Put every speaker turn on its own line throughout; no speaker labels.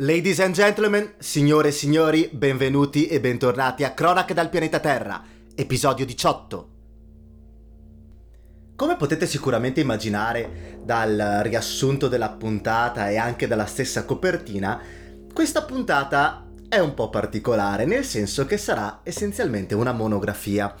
Ladies and gentlemen, signore e signori, benvenuti e bentornati a Cronache dal pianeta Terra, episodio 18. Come potete sicuramente immaginare dal riassunto della puntata e anche dalla stessa copertina, questa puntata è un po' particolare, nel senso che sarà essenzialmente una monografia.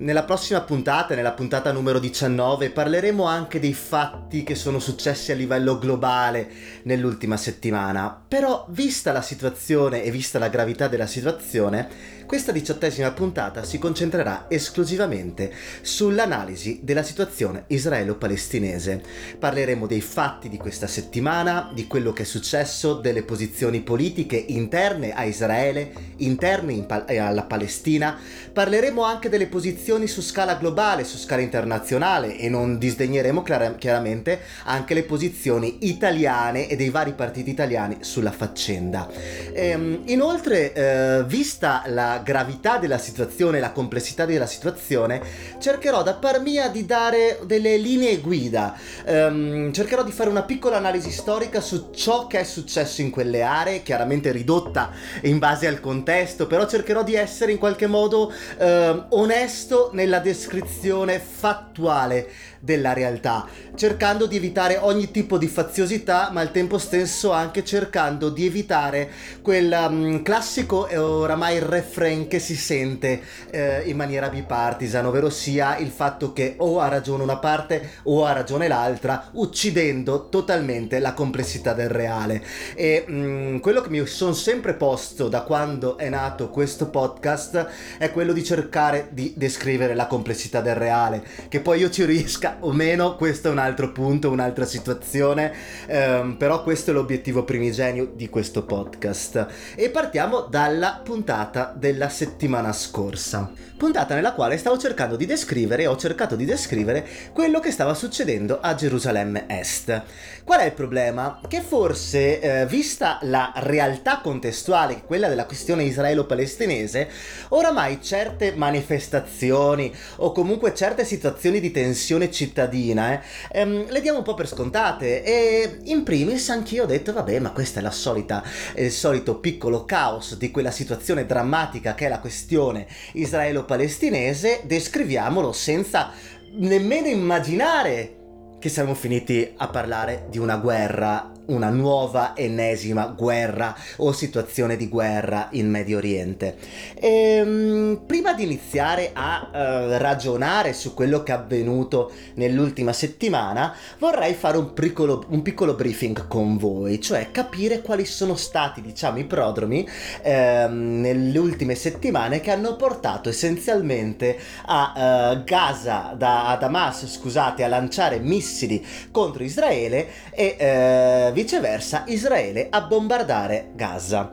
Nella prossima puntata, nella puntata numero 19, parleremo anche dei fatti che sono successi a livello globale nell'ultima settimana. Però, vista la situazione e vista la gravità della situazione, questa diciottesima puntata si concentrerà esclusivamente sull'analisi della situazione israelo-palestinese. Parleremo dei fatti di questa settimana, di quello che è successo, delle posizioni politiche interne a Israele, interne pa- alla Palestina. Parleremo anche delle posizioni su scala globale, su scala internazionale e non disdegneremo chiar- chiaramente anche le posizioni italiane e dei vari partiti italiani sulla faccenda. Ehm, inoltre, eh, vista la gravità della situazione, la complessità della situazione, cercherò da par mia di dare delle linee guida, um, cercherò di fare una piccola analisi storica su ciò che è successo in quelle aree, chiaramente ridotta in base al contesto, però cercherò di essere in qualche modo uh, onesto nella descrizione fattuale della realtà, cercando di evitare ogni tipo di faziosità, ma al tempo stesso anche cercando di evitare quel um, classico e oramai refrain che si sente eh, in maniera bipartisan, ovvero sia il fatto che o ha ragione una parte o ha ragione l'altra, uccidendo totalmente la complessità del reale. E um, quello che mi sono sempre posto da quando è nato questo podcast è quello di cercare di descrivere la complessità del reale, che poi io ci riesca o meno, questo è un altro punto, un'altra situazione, ehm, però questo è l'obiettivo primigenio di questo podcast. E partiamo dalla puntata della settimana scorsa, puntata nella quale stavo cercando di descrivere, ho cercato di descrivere quello che stava succedendo a Gerusalemme Est. Qual è il problema? Che forse, eh, vista la realtà contestuale, quella della questione israelo-palestinese, oramai certe manifestazioni o comunque certe situazioni di tensione cittadina, eh, ehm, le diamo un po' per scontate e in primis anch'io ho detto vabbè ma questa è solita, il solito piccolo caos di quella situazione drammatica che è la questione israelo-palestinese, descriviamolo senza nemmeno immaginare che siamo finiti a parlare di una guerra una nuova ennesima guerra o situazione di guerra in Medio Oriente. E, ehm, prima di iniziare a uh, ragionare su quello che è avvenuto nell'ultima settimana, vorrei fare un piccolo, un piccolo briefing con voi, cioè capire quali sono stati, diciamo, i prodromi eh, nelle ultime settimane che hanno portato essenzialmente a uh, Gaza, da, a Damas, scusate, a lanciare missili contro Israele e uh, viceversa Israele a bombardare Gaza.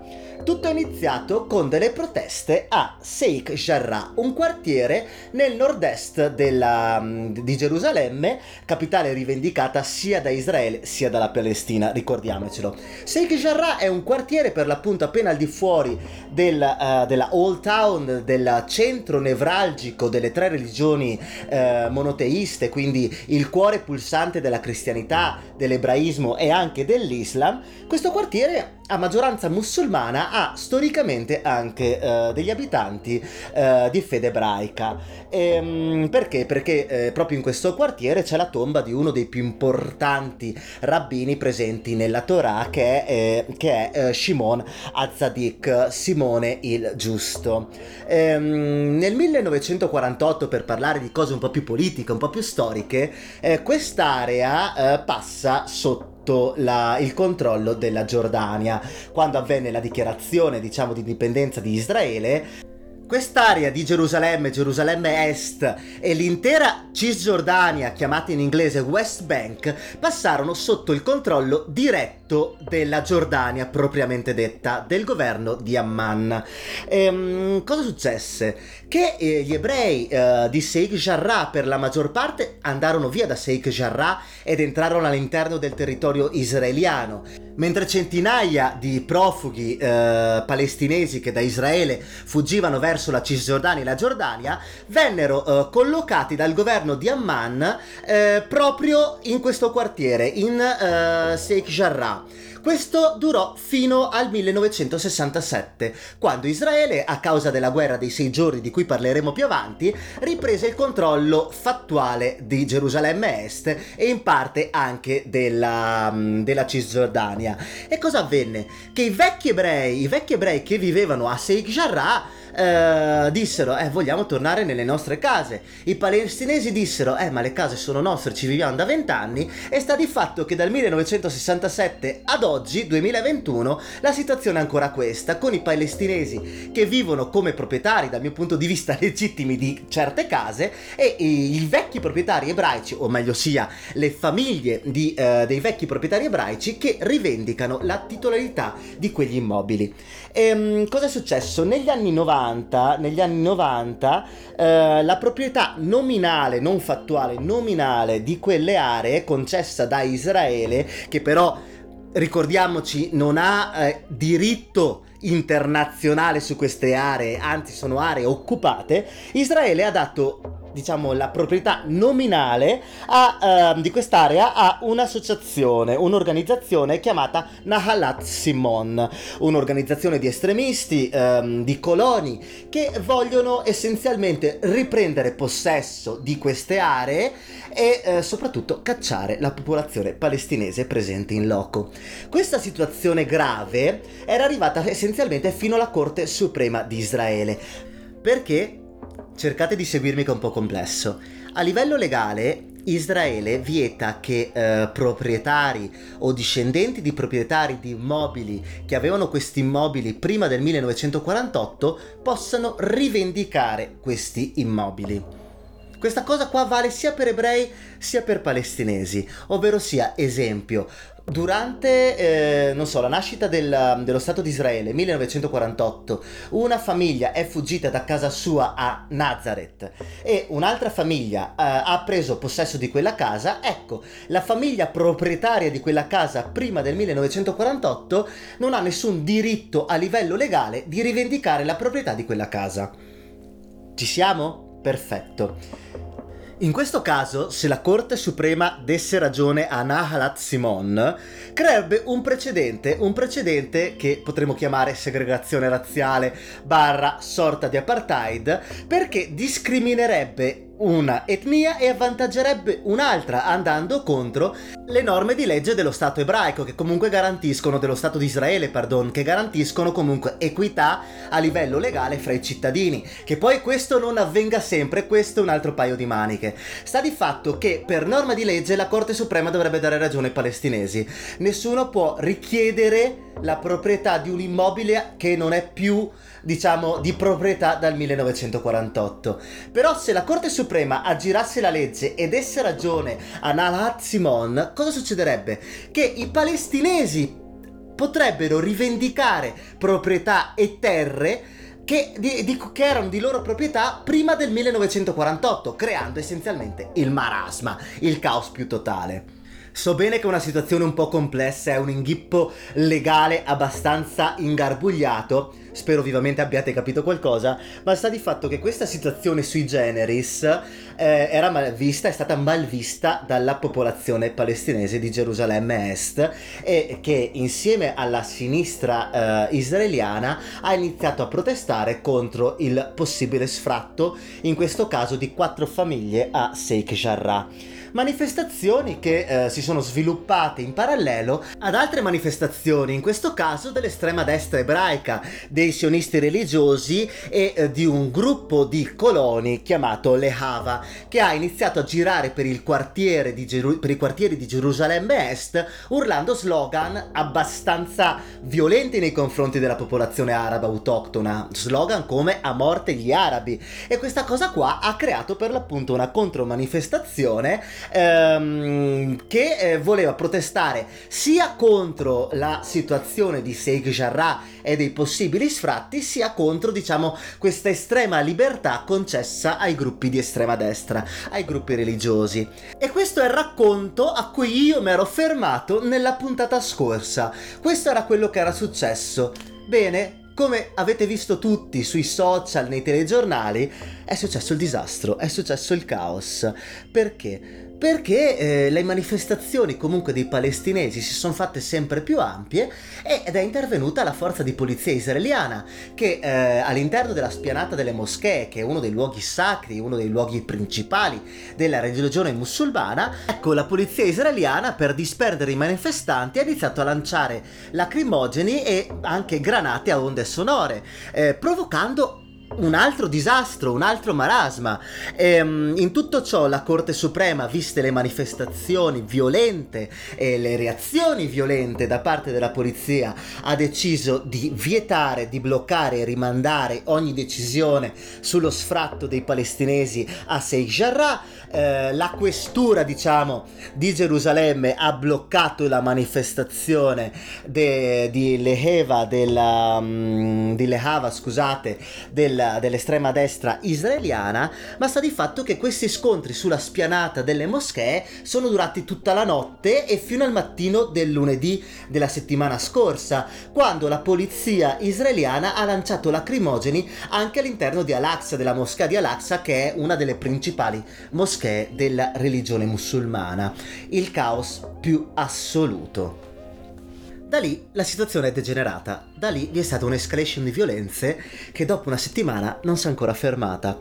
Tutto è iniziato con delle proteste a Sheikh Jarrah, un quartiere nel nord-est della, mm, di Gerusalemme, capitale rivendicata sia da Israele sia dalla Palestina, ricordiamocelo. Sheikh Jarrah è un quartiere per l'appunto appena al di fuori del, uh, della Old Town, del centro nevralgico delle tre religioni uh, monoteiste, quindi il cuore pulsante della cristianità, dell'ebraismo e anche dell'Islam. Questo quartiere a maggioranza musulmana ha storicamente anche uh, degli abitanti uh, di fede ebraica. E, um, perché? Perché eh, proprio in questo quartiere c'è la tomba di uno dei più importanti rabbini presenti nella Torah che è, eh, che è eh, Shimon Azzadik, Simone il Giusto. E, um, nel 1948, per parlare di cose un po' più politiche, un po' più storiche, eh, quest'area passa sotto sotto la, il controllo della Giordania. Quando avvenne la dichiarazione, diciamo, di indipendenza di Israele, Quest'area di Gerusalemme, Gerusalemme Est e l'intera Cisgiordania, chiamata in inglese West Bank, passarono sotto il controllo diretto della Giordania propriamente detta, del governo di Amman. Ehm, cosa successe? Che eh, gli ebrei eh, di Sheikh Jarrah per la maggior parte andarono via da Sheikh Jarrah ed entrarono all'interno del territorio israeliano, mentre centinaia di profughi eh, palestinesi che da Israele fuggivano verso verso la Cisgiordania e la Giordania, vennero eh, collocati dal governo di Amman eh, proprio in questo quartiere, in eh, Sheikh Jarrah. Questo durò fino al 1967, quando Israele, a causa della guerra dei sei giorni di cui parleremo più avanti, riprese il controllo fattuale di Gerusalemme Est e in parte anche della, mm, della Cisgiordania. E cosa avvenne? Che i vecchi ebrei, i vecchi ebrei che vivevano a Sheikh Jarrah eh, dissero eh vogliamo tornare nelle nostre case. I palestinesi dissero eh ma le case sono nostre, ci viviamo da vent'anni e sta di fatto che dal 1967 ad oggi, 2021, la situazione è ancora questa, con i palestinesi che vivono come proprietari dal mio punto di vista legittimi di certe case e i, i vecchi proprietari ebraici, o meglio sia le famiglie di, eh, dei vecchi proprietari ebraici che rivendicano la titolarità di quegli immobili. Ehm, cosa è successo? Negli anni 90 90, negli anni 90, eh, la proprietà nominale, non fattuale, nominale di quelle aree concessa da Israele, che però ricordiamoci non ha eh, diritto internazionale su queste aree, anzi sono aree occupate, Israele ha dato diciamo, la proprietà nominale a, uh, di quest'area a un'associazione, un'organizzazione chiamata Nahalat Simon, un'organizzazione di estremisti, um, di coloni, che vogliono essenzialmente riprendere possesso di queste aree e uh, soprattutto cacciare la popolazione palestinese presente in loco. Questa situazione grave era arrivata essenzialmente fino alla Corte Suprema di Israele. Perché? Cercate di seguirmi che è un po' complesso. A livello legale, Israele vieta che eh, proprietari o discendenti di proprietari di immobili che avevano questi immobili prima del 1948 possano rivendicare questi immobili. Questa cosa qua vale sia per ebrei sia per palestinesi, ovvero sia, esempio, Durante, eh, non so, la nascita del, dello Stato di Israele, 1948, una famiglia è fuggita da casa sua a Nazareth e un'altra famiglia eh, ha preso possesso di quella casa, ecco, la famiglia proprietaria di quella casa prima del 1948 non ha nessun diritto a livello legale di rivendicare la proprietà di quella casa. Ci siamo? Perfetto. In questo caso, se la Corte Suprema desse ragione a Nahalat Simon, creerebbe un precedente, un precedente che potremmo chiamare segregazione razziale barra sorta di apartheid, perché discriminerebbe una etnia e avvantaggerebbe un'altra andando contro le norme di legge dello Stato ebraico che comunque garantiscono dello Stato di Israele, pardon, che garantiscono comunque equità a livello legale fra i cittadini. Che poi questo non avvenga sempre, questo è un altro paio di maniche. Sta di fatto che per norma di legge la Corte Suprema dovrebbe dare ragione ai palestinesi. Nessuno può richiedere la proprietà di un immobile che non è più diciamo, di proprietà dal 1948. Però se la Corte Suprema aggirasse la legge e desse ragione a Nalat Simon, cosa succederebbe? Che i palestinesi potrebbero rivendicare proprietà e terre che, di, di, che, erano di loro proprietà prima del 1948, creando essenzialmente il marasma, il caos più totale. So bene che è una situazione un po' complessa, è un inghippo legale abbastanza ingarbugliato, spero vivamente abbiate capito qualcosa, ma sta di fatto che questa situazione sui generis eh, era mal vista, è stata mal vista dalla popolazione palestinese di Gerusalemme Est e che insieme alla sinistra eh, israeliana ha iniziato a protestare contro il possibile sfratto, in questo caso di quattro famiglie a Sheikh Jarrah manifestazioni che eh, si sono sviluppate in parallelo ad altre manifestazioni, in questo caso dell'estrema destra ebraica, dei sionisti religiosi e eh, di un gruppo di coloni chiamato Lehava, che ha iniziato a girare per, Geru- per i quartieri di Gerusalemme Est urlando slogan abbastanza violenti nei confronti della popolazione araba autoctona, slogan come a morte gli arabi. E questa cosa qua ha creato per l'appunto una contromanifestazione ehm, che eh, voleva protestare sia contro la situazione di Sheikh Jarrah e dei possibili sfratti, sia contro, diciamo, questa estrema libertà concessa ai gruppi di estrema destra, ai gruppi religiosi. E questo è il racconto a cui io mi ero fermato nella puntata scorsa. Questo era quello che era successo. Bene, come avete visto tutti sui social, nei telegiornali, è successo il disastro, è successo il caos. Perché? Perché eh, le manifestazioni comunque dei palestinesi si sono fatte sempre più ampie ed è intervenuta la forza di polizia israeliana che eh, all'interno della spianata delle moschee, che è uno dei luoghi sacri, uno dei luoghi principali della religione musulmana, ecco la polizia israeliana per disperdere i manifestanti ha iniziato a lanciare lacrimogeni e anche granate a onde sonore, eh, provocando un altro disastro, un altro marasma. E, ehm, in tutto ciò la Corte Suprema, viste le manifestazioni violente e le reazioni violente da parte della polizia, ha deciso di vietare, di bloccare e rimandare ogni decisione sullo sfratto dei palestinesi a Sheikh Jarrah. Eh, la questura, diciamo, di Gerusalemme ha bloccato la manifestazione de, di Leheva, della, um, di Lehava, scusate, del del, dell'estrema destra israeliana, ma sta di fatto che questi scontri sulla spianata delle moschee sono durati tutta la notte e fino al mattino del lunedì della settimana scorsa, quando la polizia israeliana ha lanciato lacrimogeni anche all'interno di Al-Aqsa, della moschea di Al-Aqsa, che è una delle principali moschee della religione musulmana. Il caos più assoluto. Da lì la situazione è degenerata, da lì vi è stata un'escalation di violenze che dopo una settimana non si è ancora fermata.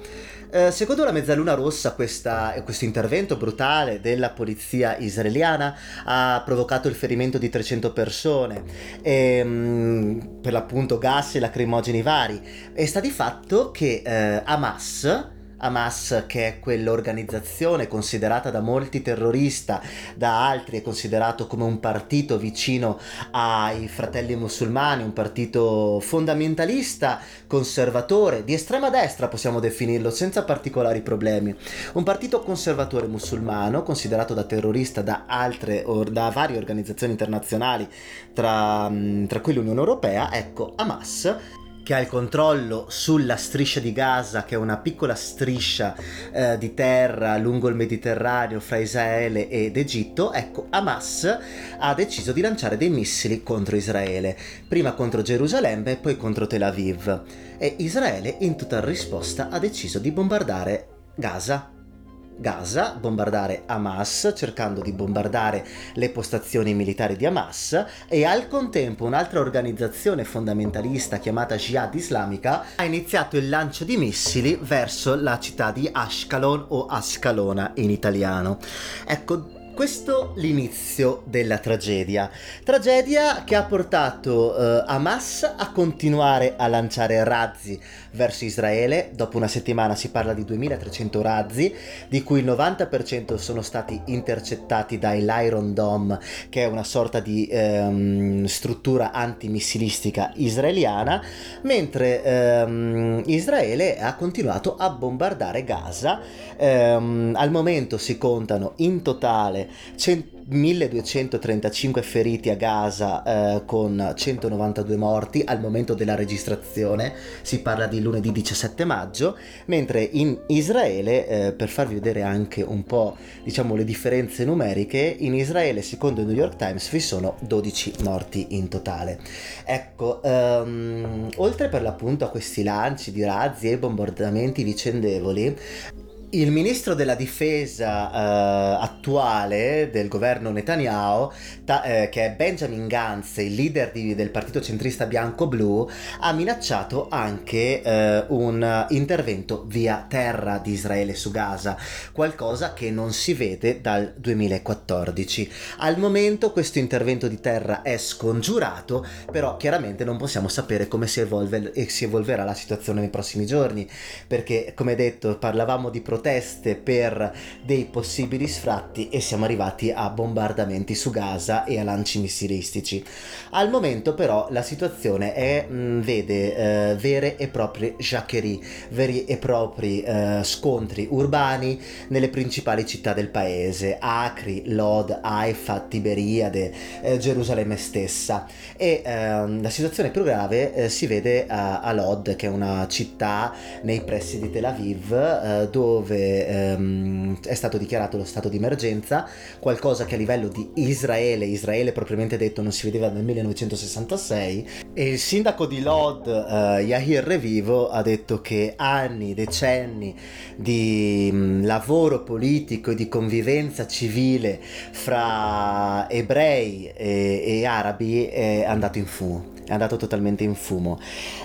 Eh, secondo la Mezzaluna Rossa questo intervento brutale della polizia israeliana ha provocato il ferimento di 300 persone, e, mh, per l'appunto gas e lacrimogeni vari, e sta di fatto che eh, Hamas Hamas, che è quell'organizzazione considerata da molti terrorista, da altri è considerato come un partito vicino ai fratelli musulmani, un partito fondamentalista, conservatore, di estrema destra possiamo definirlo senza particolari problemi. Un partito conservatore musulmano, considerato da terrorista da altre, da varie organizzazioni internazionali, tra, tra cui l'Unione Europea, ecco, Hamas che ha il controllo sulla striscia di Gaza, che è una piccola striscia eh, di terra lungo il Mediterraneo fra Israele ed Egitto, ecco, Hamas ha deciso di lanciare dei missili contro Israele, prima contro Gerusalemme e poi contro Tel Aviv. E Israele, in tutta risposta, ha deciso di bombardare Gaza. Gaza, bombardare Hamas, cercando di bombardare le postazioni militari di Hamas e al contempo un'altra organizzazione fondamentalista chiamata Jihad Islamica ha iniziato il lancio di missili verso la città di Ashkelon o Ascalona in italiano. Ecco, questo l'inizio della tragedia. Tragedia che ha portato eh, Hamas a continuare a lanciare razzi verso Israele. Dopo una settimana si parla di 2300 razzi, di cui il 90% sono stati intercettati dall'Iron Dome, che è una sorta di ehm, struttura antimissilistica israeliana, mentre ehm, Israele ha continuato a bombardare Gaza. Ehm, al momento si contano in totale 1235 feriti a Gaza eh, con 192 morti al momento della registrazione, si parla di lunedì 17 maggio, mentre in Israele, eh, per farvi vedere anche un po' diciamo le differenze numeriche, in Israele secondo il New York Times vi sono 12 morti in totale. Ecco, um, oltre per l'appunto a questi lanci di razzi e bombardamenti vicendevoli, il ministro della difesa eh, attuale del governo Netanyahu, ta, eh, che è Benjamin Gantz, il leader di, del partito centrista bianco-blu, ha minacciato anche eh, un intervento via terra di Israele su Gaza, qualcosa che non si vede dal 2014. Al momento questo intervento di terra è scongiurato, però chiaramente non possiamo sapere come si, evolve, si evolverà la situazione nei prossimi giorni, perché come detto parlavamo di proteste proteste per dei possibili sfratti e siamo arrivati a bombardamenti su Gaza e a lanci missilistici. Al momento però la situazione è, mh, mm, vede eh, vere e proprie jacquerie, veri e propri eh, scontri urbani nelle principali città del paese, Acri, Lod, Haifa, Tiberiade, eh, Gerusalemme stessa e ehm, la situazione più grave eh, si vede a, a Lod che è una città nei pressi di Tel Aviv eh, dove dove ehm, è stato dichiarato lo stato di emergenza, qualcosa che a livello di Israele, Israele propriamente detto non si vedeva nel 1966, e il sindaco di Lod, eh, Yahir Revivo, ha detto che anni, decenni di mh, mm, lavoro politico e di convivenza civile fra ebrei e, e arabi è andato in fumo è andato totalmente in fumo.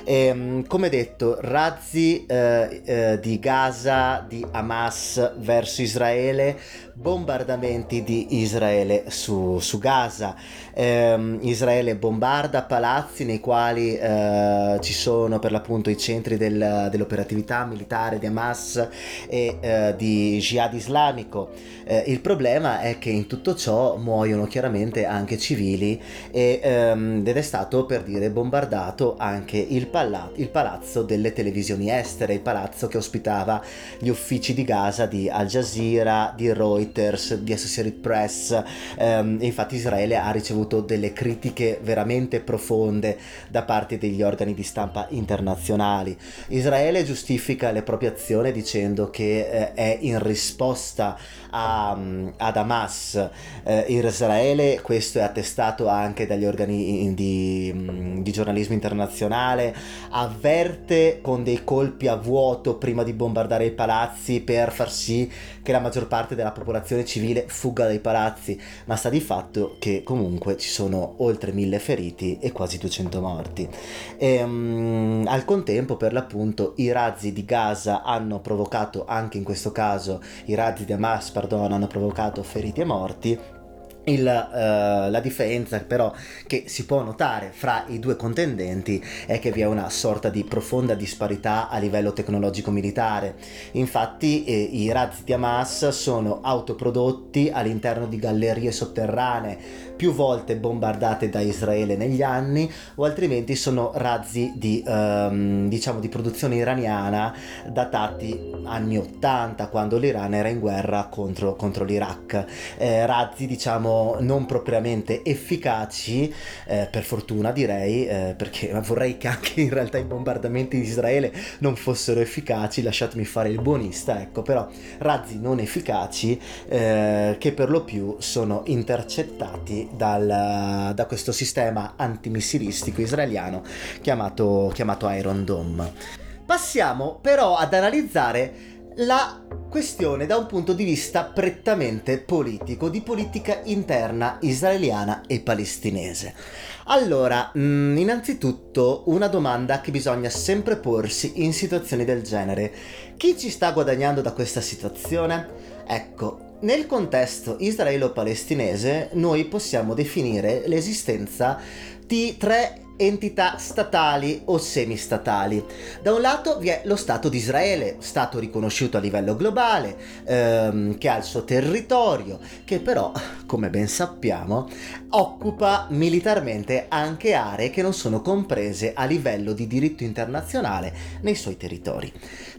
E, ehm, come detto, razzi eh, eh, di Gaza, di Hamas verso Israele, bombardamenti di Israele su, su Gaza. Eh, Israele bombarda palazzi nei quali eh, ci sono per l'appunto i centri del, dell'operatività militare di Hamas e eh, di Jihad islamico. Eh, il problema è che in tutto ciò muoiono chiaramente anche civili e, ehm, ed è stato per dire bombardato anche il, pala- il palazzo delle televisioni estere, il palazzo che ospitava gli uffici di Gaza di Al Jazeera, di Reuters, di Associated Press. Ehm, infatti Israele ha ricevuto delle critiche veramente profonde da parte degli organi di stampa internazionali. Israele giustifica le proprie azioni dicendo che eh, è in risposta a, ad Hamas. Eh, Israele, questo è attestato anche dagli organi di, di giornalismo internazionale, avverte con dei colpi a vuoto prima di bombardare i palazzi per far sì che la maggior parte della popolazione civile fugga dai palazzi, ma sta di fatto che comunque ci sono oltre mille feriti e quasi 200 morti. E, um, al contempo, per l'appunto, i razzi di Gaza hanno provocato anche in questo caso, i razzi di Hamas, pardon, hanno provocato feriti e morti il, uh, la differenza però che si può notare fra i due contendenti è che vi è una sorta di profonda disparità a livello tecnologico militare. Infatti eh, i razzi di Hamas sono autoprodotti all'interno di gallerie sotterranee più volte bombardate da Israele negli anni o altrimenti sono razzi di, um, diciamo, di produzione iraniana datati anni 80 quando l'Iran era in guerra contro, contro l'Iraq. Eh, razzi diciamo non propriamente efficaci, eh, per fortuna direi, eh, perché vorrei che anche in realtà i bombardamenti di Israele non fossero efficaci, lasciatemi fare il buonista, ecco, però razzi non efficaci eh, che per lo più sono intercettati dal, da questo sistema antimissilistico israeliano chiamato, chiamato Iron Dome. Passiamo però ad analizzare la questione da un punto di vista prettamente politico, di politica interna israeliana e palestinese. Allora, mm, innanzitutto una domanda che bisogna sempre porsi in situazioni del genere. Chi ci sta guadagnando da questa situazione? Ecco, nel contesto israelo-palestinese noi possiamo definire l'esistenza di tre entità statali o semistatali. Da un lato vi è lo Stato di Israele, Stato riconosciuto a livello globale, ehm, che ha il suo territorio, che però, come ben sappiamo, occupa militarmente anche aree che non sono comprese a livello di diritto internazionale nei suoi territori.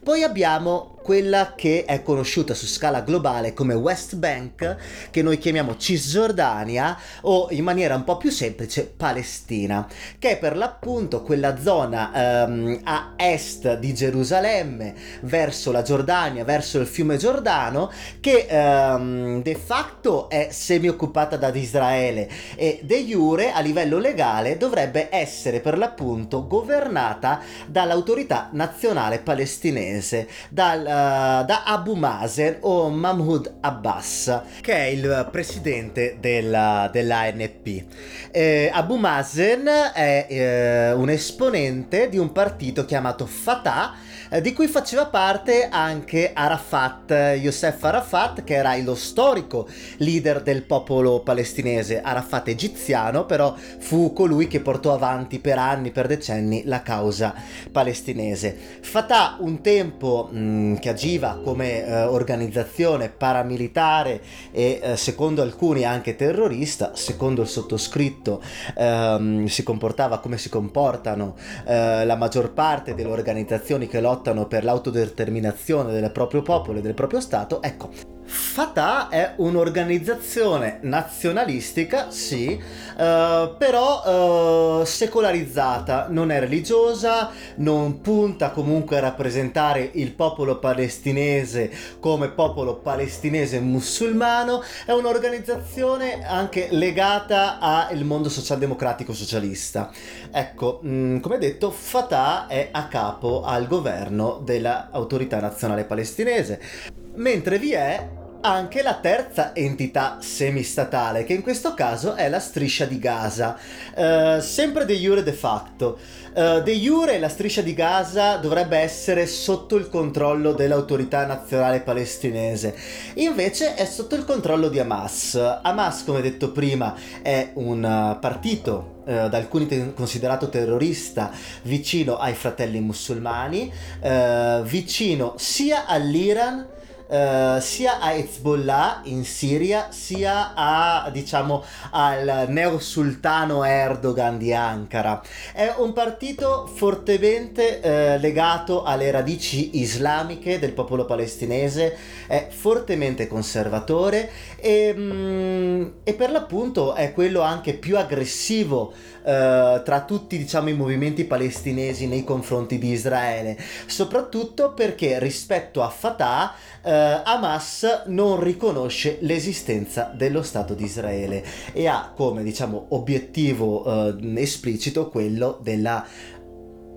Poi abbiamo quella che è conosciuta su scala globale come West Bank, che noi chiamiamo Cisgiordania o in maniera un po' più semplice Palestina, che è per l'appunto quella zona um, a est di Gerusalemme, verso la Giordania, verso il fiume Giordano, che um, de facto è semi-occupata da Israele e de jure a livello legale dovrebbe essere per l'appunto governata dall'autorità nazionale palestinese, dal da Abu Mazen o Mahmoud Abbas, che è il presidente della, dell'ANP. Eh, Abu Mazen è eh, un esponente di un partito chiamato Fatah eh, di cui faceva parte anche Arafat, Youssef Arafat, che era lo storico leader del popolo palestinese, Arafat egiziano, però fu colui che portò avanti per anni, per decenni, la causa palestinese. Fatah un tempo mh, mm, che agiva come eh, organizzazione paramilitare e eh, secondo alcuni anche terrorista, secondo il sottoscritto ehm, si comportava come si comportano eh, la maggior parte delle organizzazioni che lottano lottano per l'autodeterminazione del proprio popolo e del proprio Stato, ecco, Fatah è un'organizzazione nazionalistica, sì, uh, però uh, secolarizzata, non è religiosa, non punta comunque a rappresentare il popolo palestinese come popolo palestinese musulmano, è un'organizzazione anche legata al mondo socialdemocratico socialista. Ecco, mh, mm, come detto, Fatah è a capo al governo dell'autorità nazionale palestinese, mentre vi è anche la terza entità semistatale, che in questo caso è la striscia di Gaza, uh, sempre de jure de facto. Uh, de jure la striscia di Gaza dovrebbe essere sotto il controllo dell'autorità nazionale palestinese, invece è sotto il controllo di Hamas. Hamas, come detto prima, è un uh, partito Uh, da alcuni te- considerato terrorista vicino ai fratelli musulmani, uh, vicino sia all'Iran eh, sia a Hezbollah in Siria sia a diciamo al neosultano Erdogan di Ankara. È un partito fortemente uh, legato alle radici islamiche del popolo palestinese, è fortemente conservatore e, mm, e per l'appunto è quello anche più aggressivo Uh, tra tutti diciamo i movimenti palestinesi nei confronti di Israele. Soprattutto perché rispetto a Fatah uh, Hamas non riconosce l'esistenza dello Stato di Israele e ha come diciamo obiettivo uh, esplicito quello della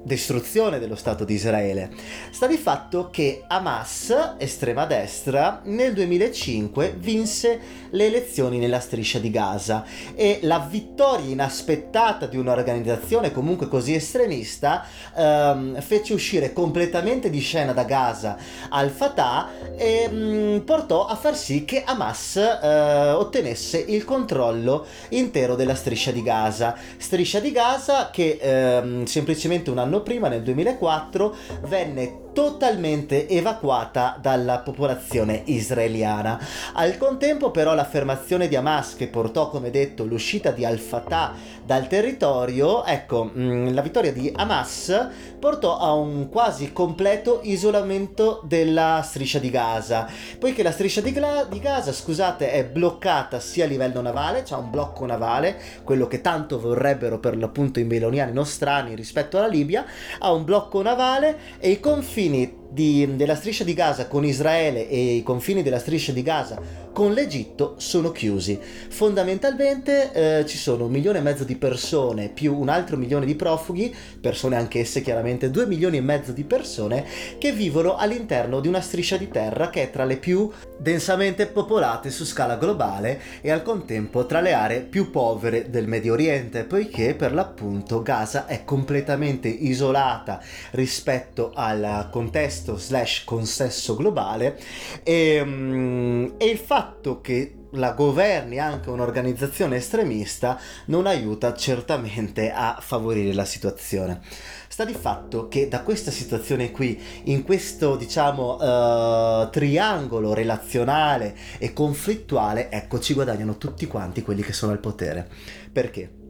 distruzione dello Stato di Israele. Sta di fatto che Hamas, estrema destra, nel 2005 vinse le elezioni nella striscia di Gaza e la vittoria inaspettata di un'organizzazione comunque così estremista ehm, fece uscire completamente di scena da Gaza al-Fatah e mh, mm, portò a far sì che Hamas eh, ottenesse il controllo intero della striscia di Gaza. Striscia di Gaza che ehm, semplicemente un anno anno prima, nel 2004, venne totalmente evacuata dalla popolazione israeliana. Al contempo però l'affermazione di Hamas che portò come detto l'uscita di Al-Fatah dal territorio, ecco, mm, la vittoria di Hamas portò a un quasi completo isolamento della striscia di Gaza, poiché la striscia di, Gla- di Gaza, scusate, è bloccata sia a livello navale, c'è cioè un blocco navale, quello che tanto vorrebbero per l'appunto i meloniani nostrani rispetto alla Libia, ha un blocco navale e i confini di, della striscia di Gaza con Israele e i confini della striscia di Gaza con l'Egitto sono chiusi. Fondamentalmente eh, ci sono un milione e mezzo di persone più un altro milione di profughi, persone anch'esse chiaramente due milioni e mezzo di persone che vivono all'interno di una striscia di terra che è tra le più densamente popolate su scala globale e al contempo tra le aree più povere del Medio Oriente, poiché per l'appunto Gaza è completamente isolata rispetto al contesto slash consesso globale e, mm, e il fatto fatto che la governi anche un'organizzazione estremista non aiuta certamente a favorire la situazione. Sta di fatto che da questa situazione qui, in questo diciamo uh, triangolo relazionale e conflittuale, ecco ci guadagnano tutti quanti quelli che sono al potere. Perché?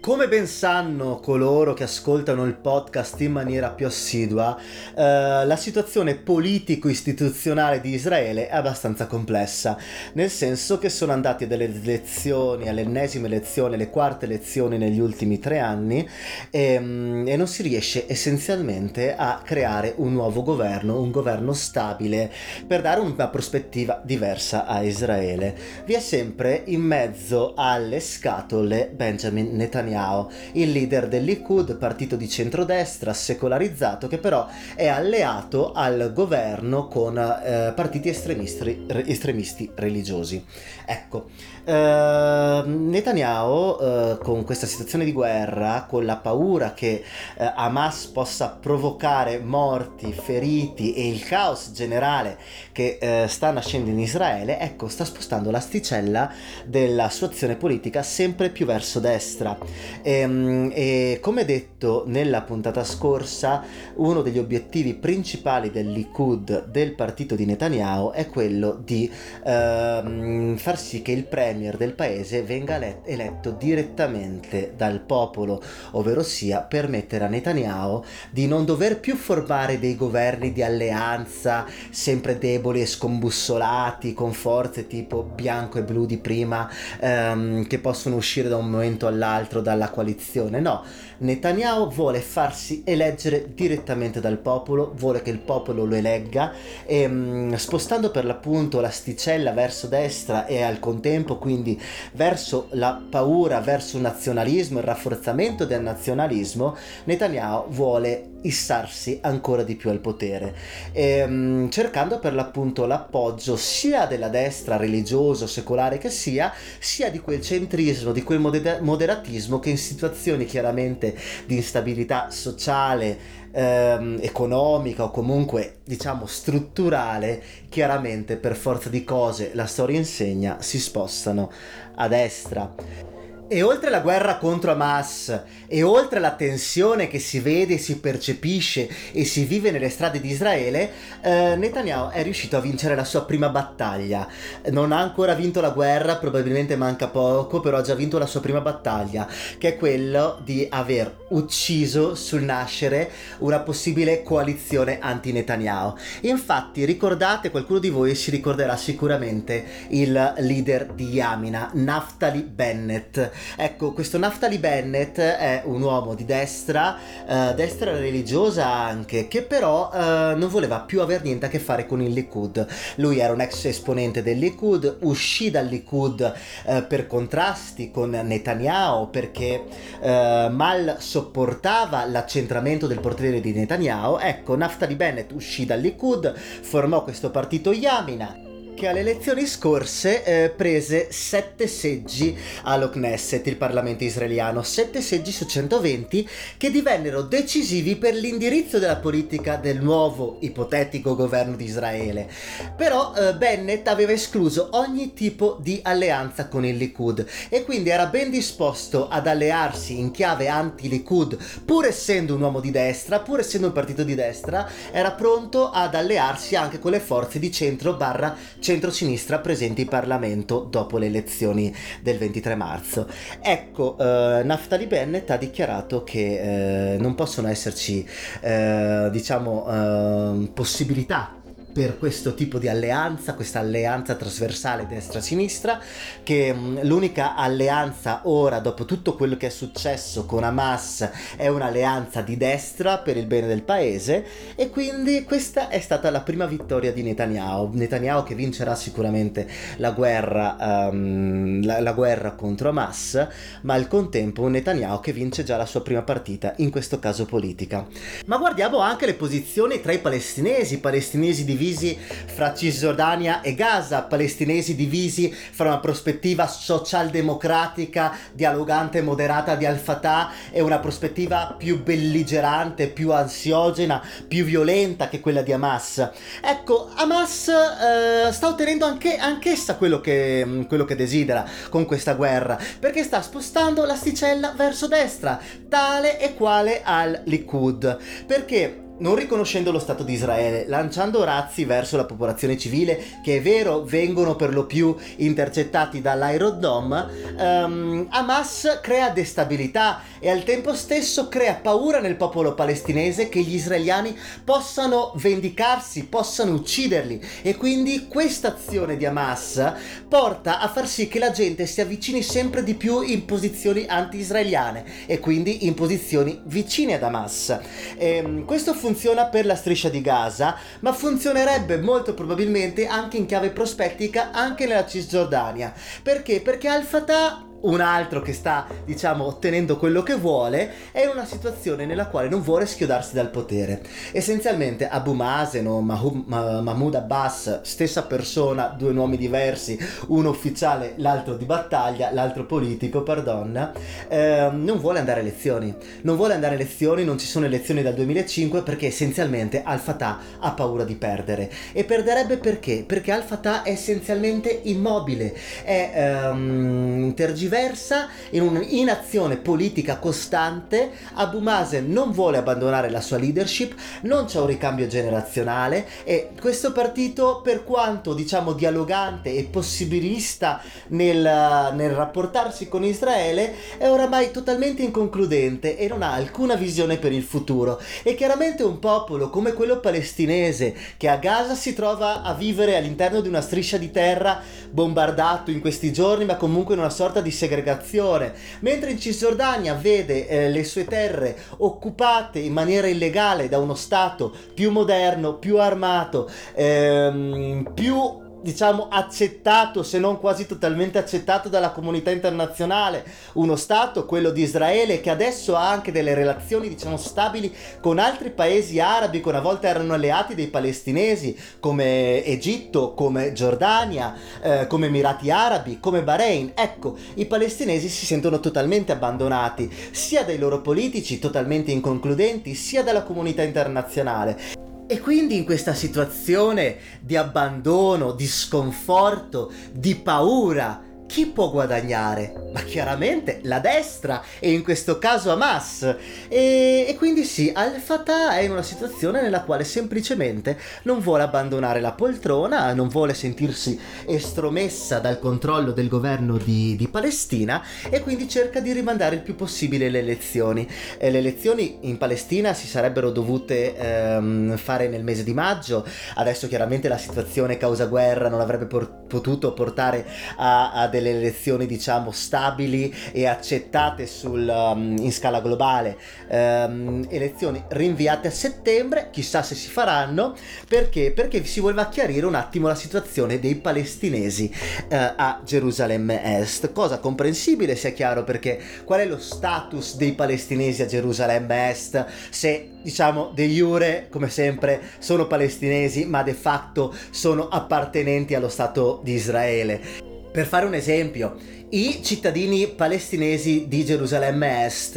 Come ben sanno coloro che ascoltano il podcast in maniera più assidua, eh, la situazione politico-istituzionale di Israele è abbastanza complessa, nel senso che sono andati delle elezioni, alle ennesime elezioni, alle quarte elezioni negli ultimi tre anni e, mm, e non si riesce essenzialmente a creare un nuovo governo, un governo stabile, per dare una prospettiva diversa a Israele. Vi è sempre in mezzo alle scatole Benjamin Netanyahu Netanyahu, il leader del Likud, partito di centrodestra secolarizzato che però è alleato al governo con eh, partiti estremisti, estremisti religiosi. Ecco, eh, Netanyahu eh, con questa situazione di guerra, con la paura che eh, Hamas possa provocare morti, feriti e il caos generale che eh, sta nascendo in Israele, ecco, sta spostando l'asticella della sua azione politica sempre più verso destra. E, ehm, e, come detto nella puntata scorsa, uno degli obiettivi principali del Likud, del partito di Netanyahu, è quello di ehm, far sì che il premier del paese venga let- eletto direttamente dal popolo, ovvero sia permettere a Netanyahu di non dover più formare dei governi di alleanza sempre deboli e scombussolati con forze tipo bianco e blu di prima ehm, che possono uscire da un momento all'altro dalla coalizione. No, Netanyahu vuole farsi eleggere direttamente dal popolo, vuole che il popolo lo elegga e ehm, spostando per l'appunto l'asticella verso destra e al contempo quindi verso la paura, verso il nazionalismo, il rafforzamento del nazionalismo, Netanyahu vuole issarsi ancora di più al potere, e, um, cercando per l'appunto l'appoggio sia della destra religioso, secolare che sia, sia di quel centrismo, di quel moder- moderatismo che in situazioni chiaramente di instabilità sociale, ehm, economica o comunque diciamo strutturale, chiaramente per forza di cose la storia insegna, si spostano a destra. E oltre la guerra contro Hamas e oltre la tensione che si vede, si percepisce e si vive nelle strade di Israele, eh, Netanyahu è riuscito a vincere la sua prima battaglia. Non ha ancora vinto la guerra, probabilmente manca poco, però ha già vinto la sua prima battaglia, che è quello di aver ucciso sul nascere una possibile coalizione anti-Netanyahu. Infatti, ricordate, qualcuno di voi si ricorderà sicuramente il leader di Yamina, Naftali Bennett Ecco, questo Naftali Bennett è un uomo di destra, eh, destra religiosa anche, che però eh, non voleva più avere niente a che fare con il Likud. Lui era un ex esponente del Likud, uscì dal Likud eh, per contrasti con Netanyahu perché eh, mal sopportava l'accentramento del potere di Netanyahu. Ecco, Naftali Bennett uscì dal Likud, formò questo partito Yamina che alle elezioni scorse eh, prese 7 seggi allo Knesset, il Parlamento israeliano, 7 seggi su 120 che divennero decisivi per l'indirizzo della politica del nuovo ipotetico governo di Israele. Però eh, Bennett aveva escluso ogni tipo di alleanza con il Likud e quindi era ben disposto ad allearsi in chiave anti-Likud, pur essendo un uomo di destra, pur essendo un partito di destra, era pronto ad allearsi anche con le forze di centro barra centrosinistra presenti in Parlamento dopo le elezioni del 23 marzo. Ecco, eh, Naftali Bennett ha dichiarato che eh, non possono esserci, eh, diciamo, eh, possibilità per questo tipo di alleanza, questa alleanza trasversale destra-sinistra, che mm, l'unica alleanza ora, dopo tutto quello che è successo con Hamas, è un'alleanza di destra per il bene del paese e quindi questa è stata la prima vittoria di Netanyahu. Netanyahu che vincerà sicuramente la guerra, um, la, la guerra contro Hamas, ma al contempo un Netanyahu che vince già la sua prima partita, in questo caso politica. Ma guardiamo anche le posizioni tra i palestinesi, palestinesi divisi divisi fra Cisgiordania e Gaza, palestinesi divisi fra una prospettiva socialdemocratica, dialogante moderata di Al-Fatah e una prospettiva più belligerante, più ansiogena, più violenta che quella di Hamas. Ecco, Hamas eh, sta ottenendo anche, anch'essa quello che, quello che desidera con questa guerra, perché sta spostando l'asticella verso destra, tale e quale al Likud. Perché non riconoscendo lo Stato di Israele, lanciando razzi verso la popolazione civile, che è vero vengono per lo più intercettati dall'Iron Dome, um, Hamas crea destabilità e al tempo stesso crea paura nel popolo palestinese che gli israeliani possano vendicarsi, possano ucciderli e quindi questa azione di Hamas porta a far sì che la gente si avvicini sempre di più in posizioni anti-israeliane e quindi in posizioni vicine ad Hamas. E, ehm, questo funziona per la striscia di Gaza, ma funzionerebbe molto probabilmente anche in chiave prospettica anche nella Cisgiordania. Perché? Perché Al-Fatah un altro che sta, diciamo, ottenendo quello che vuole, è in una situazione nella quale non vuole schiodarsi dal potere. Essenzialmente Abu Mazen o Mahmoud Abbas, stessa persona, due nomi diversi, uno ufficiale, l'altro di battaglia, l'altro politico, perdona, eh, non vuole andare a elezioni. Non vuole andare a elezioni, non ci sono elezioni dal 2005 perché essenzialmente Al-Fatah ha paura di perdere. E perderebbe perché? Perché Al-Fatah è essenzialmente immobile, è um, tergiversato versa in un'inazione politica costante, Abu Mazen non vuole abbandonare la sua leadership, non c'è un ricambio generazionale e questo partito per quanto diciamo dialogante e possibilista nel, nel rapportarsi con Israele è oramai totalmente inconcludente e non ha alcuna visione per il futuro. E chiaramente un popolo come quello palestinese che a Gaza si trova a vivere all'interno di una striscia di terra bombardato in questi giorni ma comunque in una sorta di segregazione. Mentre in Cisgiordania vede eh, le sue terre occupate in maniera illegale da uno Stato più moderno, più armato, ehm, più diciamo accettato se non quasi totalmente accettato dalla comunità internazionale. Uno stato quello di Israele che adesso ha anche delle relazioni diciamo stabili con altri paesi arabi che una volta erano alleati dei palestinesi come Egitto come Giordania eh, come Emirati Arabi come Bahrain. Ecco i palestinesi si sentono totalmente abbandonati sia dai loro politici totalmente inconcludenti sia dalla comunità internazionale e quindi in questa situazione di abbandono, di sconforto, di paura, chi può guadagnare? Ma chiaramente la destra e in questo caso Hamas. E, e, quindi sì, Al-Fatah è in una situazione nella quale semplicemente non vuole abbandonare la poltrona, non vuole sentirsi estromessa dal controllo del governo di, di Palestina e quindi cerca di rimandare il più possibile le elezioni. E le elezioni in Palestina si sarebbero dovute ehm, fare nel mese di maggio, adesso chiaramente la situazione causa guerra non avrebbe por- potuto portare a, a delle elezioni diciamo stabili e accettate sul, um, in scala globale, um, elezioni rinviate a settembre, chissà se si faranno, perché? Perché si voleva chiarire un attimo la situazione dei palestinesi uh, a Gerusalemme Est, cosa comprensibile sia chiaro perché qual è lo status dei palestinesi a Gerusalemme Est se diciamo de jure come sempre sono palestinesi ma de facto sono appartenenti allo Stato di Israele. Per fare un esempio, i cittadini palestinesi di Gerusalemme Est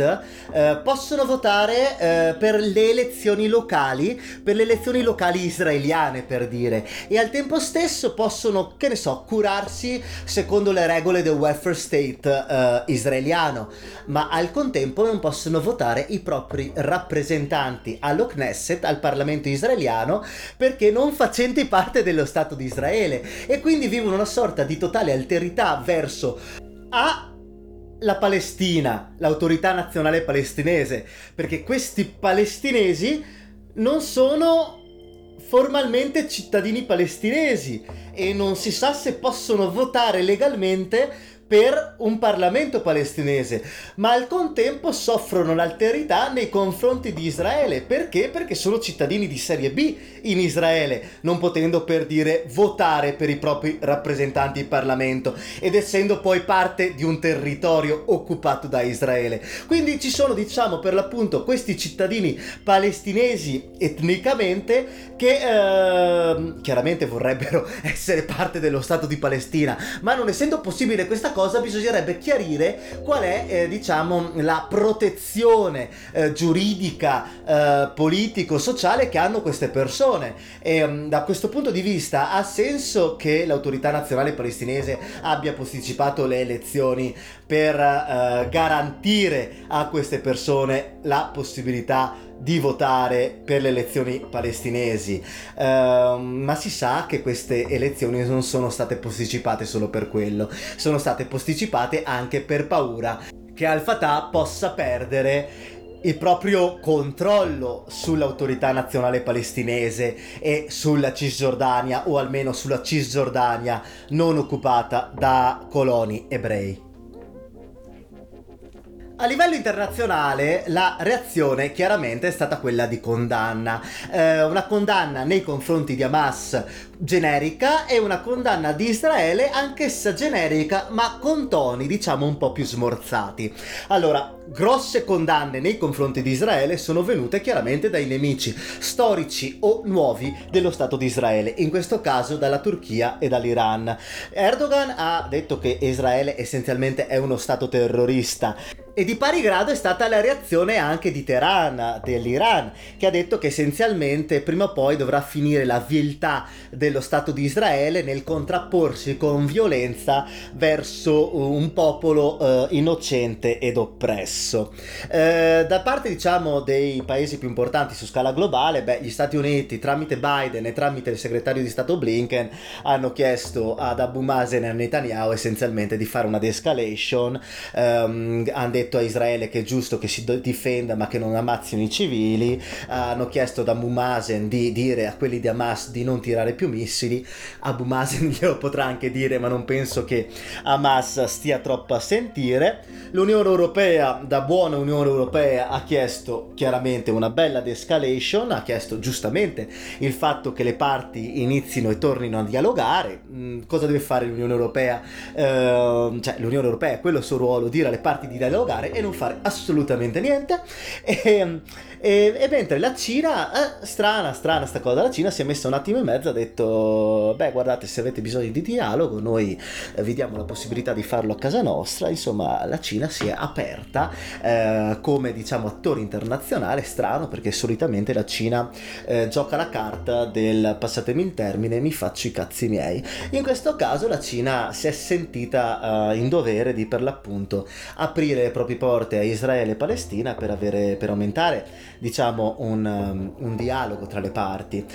eh, possono votare eh, per le elezioni locali, per le elezioni locali israeliane per dire, e al tempo stesso possono, che ne so, curarsi secondo le regole del welfare state eh, israeliano, ma al contempo non possono votare i propri rappresentanti allo Knesset, al Parlamento israeliano, perché non facenti parte dello Stato di Israele. E quindi vivono una sorta di totale alterità verso a la Palestina, l'autorità nazionale palestinese, perché questi palestinesi non sono formalmente cittadini palestinesi e non si sa se possono votare legalmente per un Parlamento palestinese, ma al contempo soffrono l'alterità nei confronti di Israele. Perché? Perché sono cittadini di serie B in Israele, non potendo per dire votare per i propri rappresentanti in Parlamento ed essendo poi parte di un territorio occupato da Israele. Quindi ci sono, diciamo, per l'appunto questi cittadini palestinesi etnicamente che eh, chiaramente vorrebbero essere parte dello Stato di Palestina, ma non essendo possibile questa cosa, cosa bisognerebbe chiarire qual è, eh, diciamo, la protezione eh, giuridica, eh, politico-sociale che hanno queste persone. E um, da questo punto di vista ha senso che l'autorità nazionale palestinese abbia posticipato le elezioni per uh, garantire a queste persone la possibilità di votare per le elezioni palestinesi, uh, ma si sa che queste elezioni non sono state posticipate solo per quello, sono state posticipate anche per paura che Al-Fatah possa perdere il proprio controllo sull'autorità nazionale palestinese e sulla Cisgiordania o almeno sulla Cisgiordania non occupata da coloni ebrei. A livello internazionale la reazione chiaramente è stata quella di condanna, eh, una condanna nei confronti di Hamas generica e una condanna di Israele anch'essa generica ma con toni diciamo un po' più smorzati. Allora, grosse condanne nei confronti di Israele sono venute chiaramente dai nemici storici o nuovi dello Stato di Israele, in questo caso dalla Turchia e dall'Iran. Erdogan ha detto che Israele essenzialmente è uno Stato terrorista E di pari grado è stata la reazione anche di Teheran, dell'Iran, che ha detto che essenzialmente prima o poi dovrà finire la viltà dello Stato di Israele nel contrapporsi con violenza verso un popolo eh, innocente ed oppresso. Eh, da parte diciamo dei paesi più importanti su scala globale, beh, gli Stati Uniti tramite Biden e tramite il segretario di Stato Blinken hanno chiesto ad Abu Mazen e a Netanyahu essenzialmente di fare una de-escalation, um, hanno detto detto a Israele che è giusto che si difenda ma che non ammazzino i civili, hanno chiesto ad Abu Mazen di dire a quelli di Hamas di non tirare più missili, Abu Mazen glielo potrà anche dire ma non penso che Hamas stia troppo a sentire, l'Unione Europea da buona Unione Europea ha chiesto chiaramente una bella de-escalation, ha chiesto giustamente il fatto che le parti inizino e tornino a dialogare, mm, cosa deve fare l'Unione Europea? Eh, cioè l'Unione Europea è quello il suo ruolo, dire alle parti di dialogare fare e non fare assolutamente niente. E, e, e mentre la Cina, eh, strana, strana sta cosa, la Cina si è messa un attimo e mezzo, ha detto, beh guardate se avete bisogno di dialogo noi eh, vi diamo la possibilità di farlo a casa nostra, insomma la Cina si è aperta eh, come diciamo attore internazionale, strano perché solitamente la Cina eh, gioca la carta del passatemi il termine, mi faccio i cazzi miei. In questo caso la Cina si è sentita uh, in dovere di per l'appunto aprire le proprie porte a Israele e Palestina per, avere, per aumentare diciamo un, um, un dialogo tra le parti.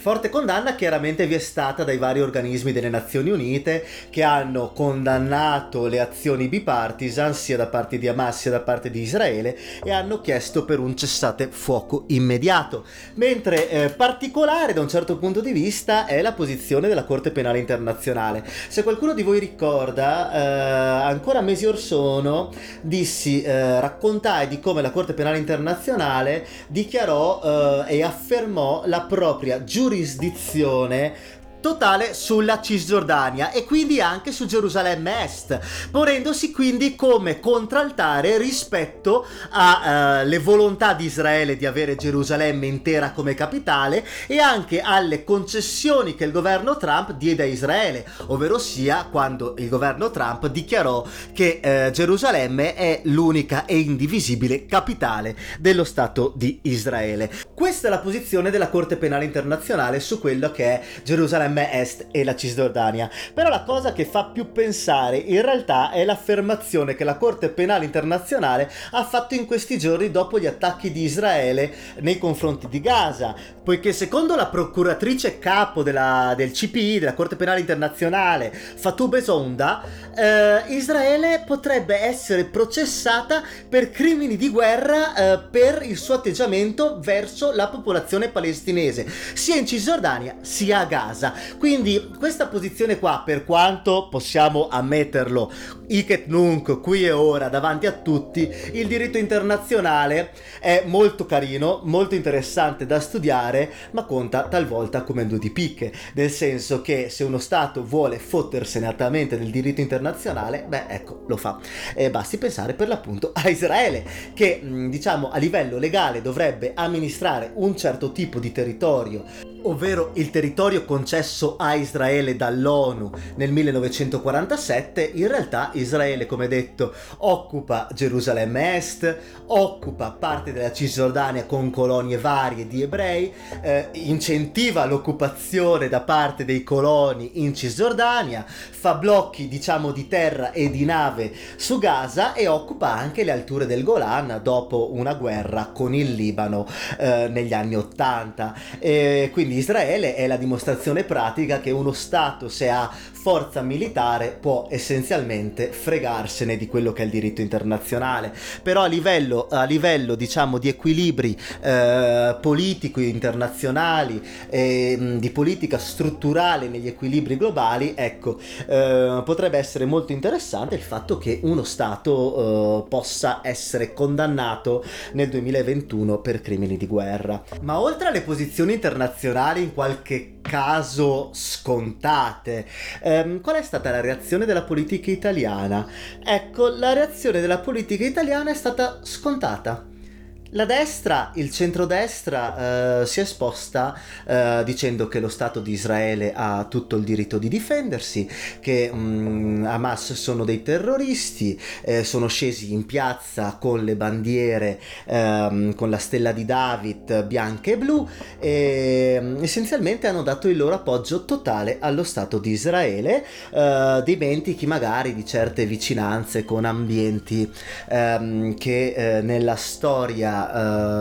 Forte condanna chiaramente vi è stata dai vari organismi delle Nazioni Unite che hanno condannato le azioni bipartisan sia da parte di Hamas sia da parte di Israele e hanno chiesto per un cessate fuoco immediato. Mentre eh, particolare da un certo punto di vista è la posizione della Corte Penale Internazionale. Se qualcuno di voi ricorda, eh, ancora mesi or sono dissi, eh, raccontai di come la Corte Penale Internazionale dichiarò eh, e affermò la propria giurisdizione giurisdizione totale sulla Cisgiordania e quindi anche su Gerusalemme Est, ponendosi quindi come contraltare rispetto alle uh, volontà di Israele di avere Gerusalemme intera come capitale e anche alle concessioni che il governo Trump diede a Israele, ovvero sia quando il governo Trump dichiarò che uh, Gerusalemme è l'unica e indivisibile capitale dello Stato di Israele. Questa è la posizione della Corte Penale Internazionale su quello che è Gerusalemme Gerusalemme Est e la Cisgiordania. Però la cosa che fa più pensare in realtà è l'affermazione che la Corte Penale Internazionale ha fatto in questi giorni dopo gli attacchi di Israele nei confronti di Gaza, poiché secondo la procuratrice capo della, del CPI, della Corte Penale Internazionale, Fatou Besonda, eh, Israele potrebbe essere processata per crimini di guerra eh, per il suo atteggiamento verso la popolazione palestinese, sia in Cisgiordania sia a Gaza. Quindi questa posizione qua, per quanto possiamo ammetterlo, Iket Nunc, qui e ora, davanti a tutti, il diritto internazionale è molto carino, molto interessante da studiare, ma conta talvolta come due di picche, nel senso che se uno Stato vuole fottersene altamente del diritto internazionale, beh ecco, lo fa. E basti pensare per l'appunto a Israele, che diciamo a livello legale dovrebbe amministrare un certo tipo di territorio ovvero il territorio concesso a Israele dall'ONU nel 1947, in realtà Israele, come detto, occupa Gerusalemme Est, occupa parte della Cisgiordania con colonie varie di ebrei, eh, incentiva l'occupazione da parte dei coloni in Cisgiordania, fa blocchi diciamo di terra e di nave su Gaza e occupa anche le alture del Golan dopo una guerra con il Libano eh, negli anni 80. E quindi Israele è la dimostrazione pratica che uno Stato se ha forza militare può essenzialmente fregarsene di quello che è il diritto internazionale. Però a livello, a livello diciamo di equilibri eh, politici internazionali e mh, di politica strutturale negli equilibri globali, ecco, eh, potrebbe essere molto interessante il fatto che uno Stato eh, possa essere condannato nel 2021 per crimini di guerra. Ma oltre alle posizioni internazionali in qualche caso scontate. Um, qual è stata la reazione della politica italiana? Ecco, la reazione della politica italiana è stata scontata la destra, il centrodestra, eh, si è esposta eh, dicendo che lo Stato di Israele ha tutto il diritto di difendersi, che mm, Hamas sono dei terroristi, eh, sono scesi in piazza con le bandiere, ehm, con la stella di David bianca e blu e mm, essenzialmente hanno dato il loro appoggio totale allo Stato di Israele, eh, dimentichi magari di certe vicinanze con ambienti ehm, che eh, nella storia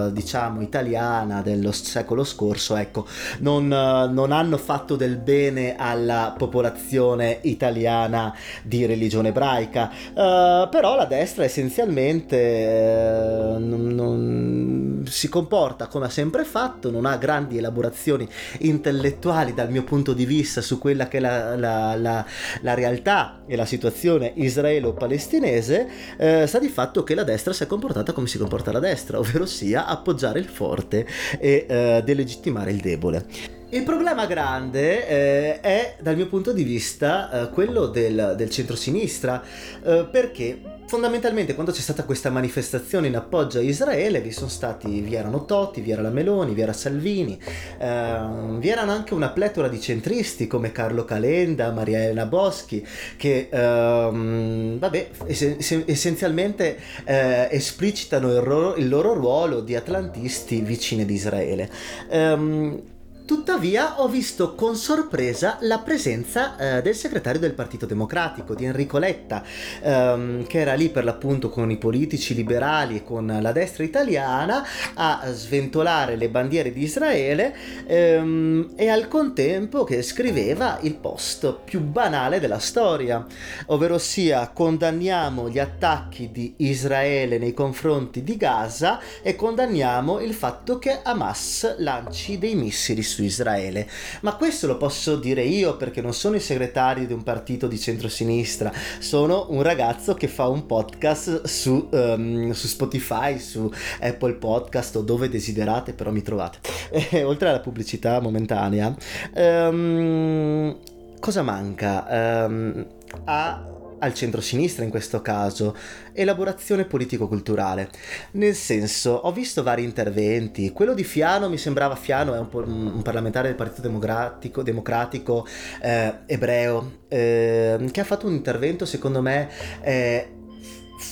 eh, diciamo italiana dello secolo scorso ecco non, eh, non, hanno fatto del bene alla popolazione italiana di religione ebraica. Uh, però la destra essenzialmente eh, non, non, si comporta come ha sempre fatto non ha grandi elaborazioni intellettuali dal mio punto di vista su quella che è la, la, la, la realtà e la situazione israelo-palestinese eh, sta di fatto che la destra si è comportata come si comporta la destra ovvero sia appoggiare il forte e eh, delegittimare il debole. Il problema grande eh, è, dal mio punto di vista, eh, quello del, del centro-sinistra, eh, perché fondamentalmente quando c'è stata questa manifestazione in appoggio a Israele vi stati, vi erano Totti, vi era la Meloni, vi era Salvini, ehm, vi erano anche una pletora di centristi come Carlo Calenda, Maria Elena Boschi, che ehm, vabbè, es- essenzialmente eh, esplicitano il, ro- il, loro ruolo di atlantisti vicini ad Israele. Ehm, Tuttavia ho visto con sorpresa la presenza eh, del segretario del Partito Democratico, di Enrico Letta, ehm, che era lì per l'appunto con i politici liberali e con la destra italiana a sventolare le bandiere di Israele ehm, e al contempo che scriveva il post più banale della storia, ovvero sia condanniamo gli attacchi di Israele nei confronti di Gaza e condanniamo il fatto che Hamas lanci dei missili su su Israele. Ma questo lo posso dire io perché non sono il segretario di un partito di centrosinistra, sono un ragazzo che fa un podcast su, um, su Spotify, su Apple Podcast o dove desiderate, però mi trovate. E, oltre alla pubblicità momentanea, um, cosa manca? Um, a al centro-sinistra in questo caso, elaborazione politico-culturale. Nel senso, ho visto vari interventi, quello di Fiano mi sembrava Fiano è un, un parlamentare del Partito Democratico, democratico eh, ebreo, eh, che ha fatto un intervento secondo me eh,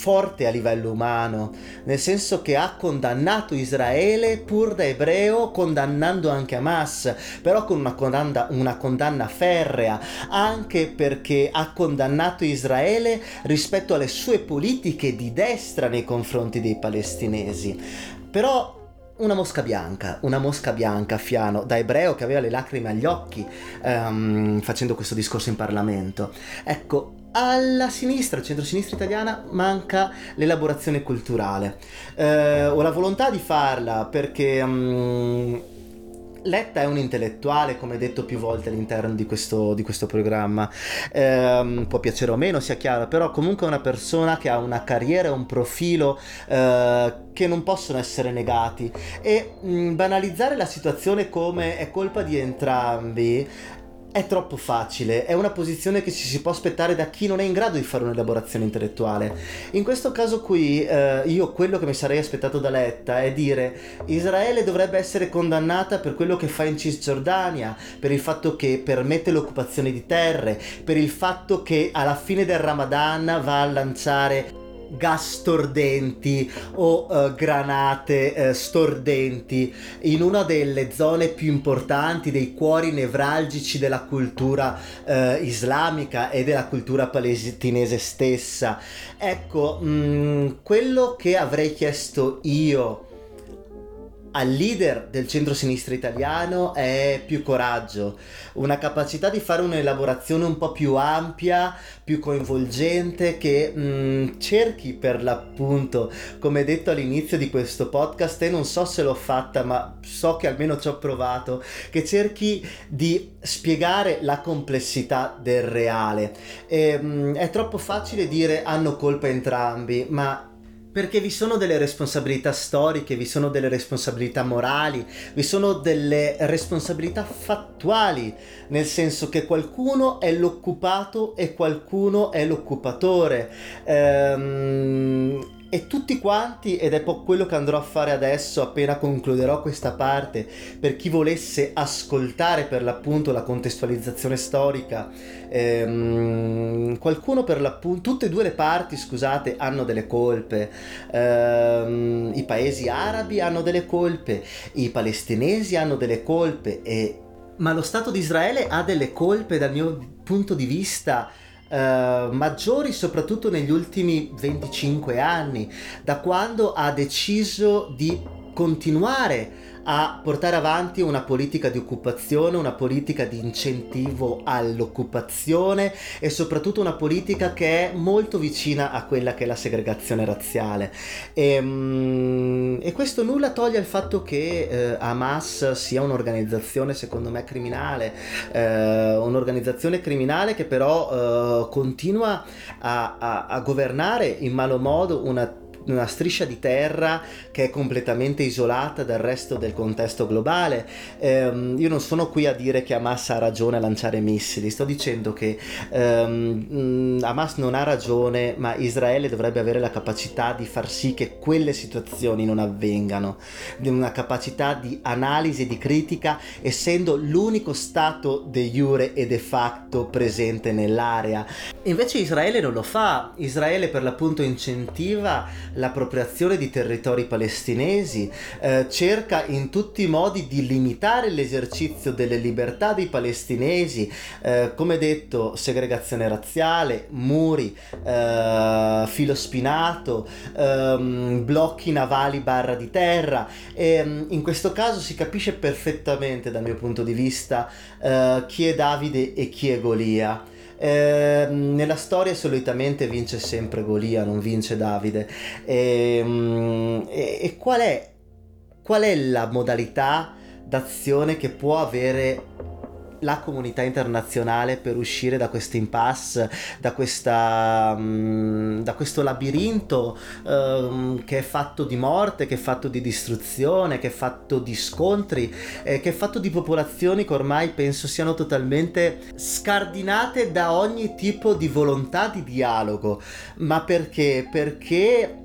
forte a livello umano, nel senso che ha condannato Israele pur da ebreo, condannando anche Hamas, però con una condanna, una condanna ferrea, anche perché ha condannato Israele rispetto alle sue politiche di destra nei confronti dei palestinesi. Però una mosca bianca, una mosca bianca Fiano, da ebreo che aveva le lacrime agli occhi um, facendo questo discorso in Parlamento. Ecco, alla sinistra, centro-sinistra italiana, manca l'elaborazione culturale. Eh, ho la volontà di farla perché um, Letta è un intellettuale, come detto più volte all'interno di questo, di questo programma. Eh, può piacere o meno, sia chiaro, però comunque è una persona che ha una carriera e un profilo eh, che non possono essere negati. E mh, banalizzare la situazione come è colpa di entrambi è troppo facile, è una posizione che ci si può aspettare da chi non è in grado di fare un'elaborazione intellettuale. In questo caso qui, eh, io quello che mi sarei aspettato da Letta è dire Israele dovrebbe essere condannata per quello che fa in Cisgiordania, per il fatto che permette l'occupazione di terre, per il fatto che alla fine del Ramadan va a lanciare gas stordenti o uh, granate uh, stordenti in una delle zone più importanti, dei cuori nevralgici della cultura uh, islamica e della cultura palestinese stessa. Ecco, mh, mm, quello che avrei chiesto io al leader del centro-sinistra italiano è più coraggio, una capacità di fare un'elaborazione un po' più ampia, più coinvolgente, che mh, mm, cerchi per l'appunto, come detto all'inizio di questo podcast, e non so se l'ho fatta, ma so che almeno ci ho provato, che cerchi di spiegare la complessità del reale. E, mh, mm, è troppo facile dire hanno colpa entrambi, ma perché vi sono delle responsabilità storiche, vi sono delle responsabilità morali, vi sono delle responsabilità fattuali, nel senso che qualcuno è l'occupato e qualcuno è l'occupatore. Ehm, e tutti quanti, ed è po' quello che andrò a fare adesso appena concluderò questa parte, per chi volesse ascoltare per l'appunto la contestualizzazione storica, ehm, qualcuno per l'appunto, tutte e due le parti, scusate, hanno delle colpe, ehm, i paesi arabi hanno delle colpe, i palestinesi hanno delle colpe, e... ma lo Stato di Israele ha delle colpe dal mio punto di vista Uh, maggiori soprattutto negli ultimi 25 anni, da quando ha deciso di continuare a portare avanti una politica di occupazione, una politica di incentivo all'occupazione e soprattutto una politica che è molto vicina a quella che è la segregazione razziale. E, ehm, e questo nulla toglie il fatto che eh, Hamas sia un'organizzazione secondo me criminale, eh, un'organizzazione criminale che però eh, continua a, a, a governare in malo modo una una striscia di terra che è completamente isolata dal resto del contesto globale. Um, io non sono qui a dire che Hamas ha ragione a lanciare missili, sto dicendo che um, Hamas non ha ragione, ma Israele dovrebbe avere la capacità di far sì che quelle situazioni non avvengano, una capacità di analisi e di critica, essendo l'unico Stato de jure e de facto presente nell'area. Invece Israele non lo fa, Israele per l'appunto incentiva l'appropriazione di territori palestinesi, eh, cerca in tutti i modi di limitare l'esercizio delle libertà dei palestinesi, eh, come detto segregazione razziale, muri, eh, filo spinato, ehm, blocchi navali barra di terra e mm, in questo caso si capisce perfettamente dal mio punto di vista eh, chi è Davide e chi è Golia. Eh, nella storia solitamente vince sempre Golia, non vince Davide. E, ehm, e, e qual, è, qual è la modalità d'azione che può avere la comunità internazionale per uscire da questo impasse, da, um, da questo labirinto um, che è fatto di morte, che è fatto di distruzione, che è fatto di scontri, eh, che è fatto di popolazioni che ormai penso siano totalmente scardinate da ogni tipo di volontà di dialogo. Ma perché? Perché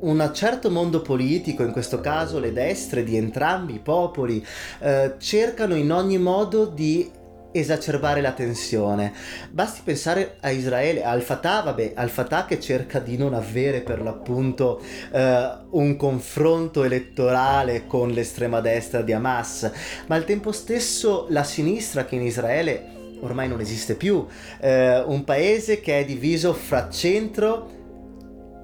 un certo mondo politico, in questo caso le destre di entrambi i popoli, eh, cercano in ogni modo di esacerbare la tensione. Basti pensare a Israele, al Fatah, vabbè, al Fatah che cerca di non avere per l'appunto eh, un confronto elettorale con l'estrema destra di Hamas, ma al tempo stesso la sinistra che in Israele ormai non esiste più, eh, un paese che è diviso fra centro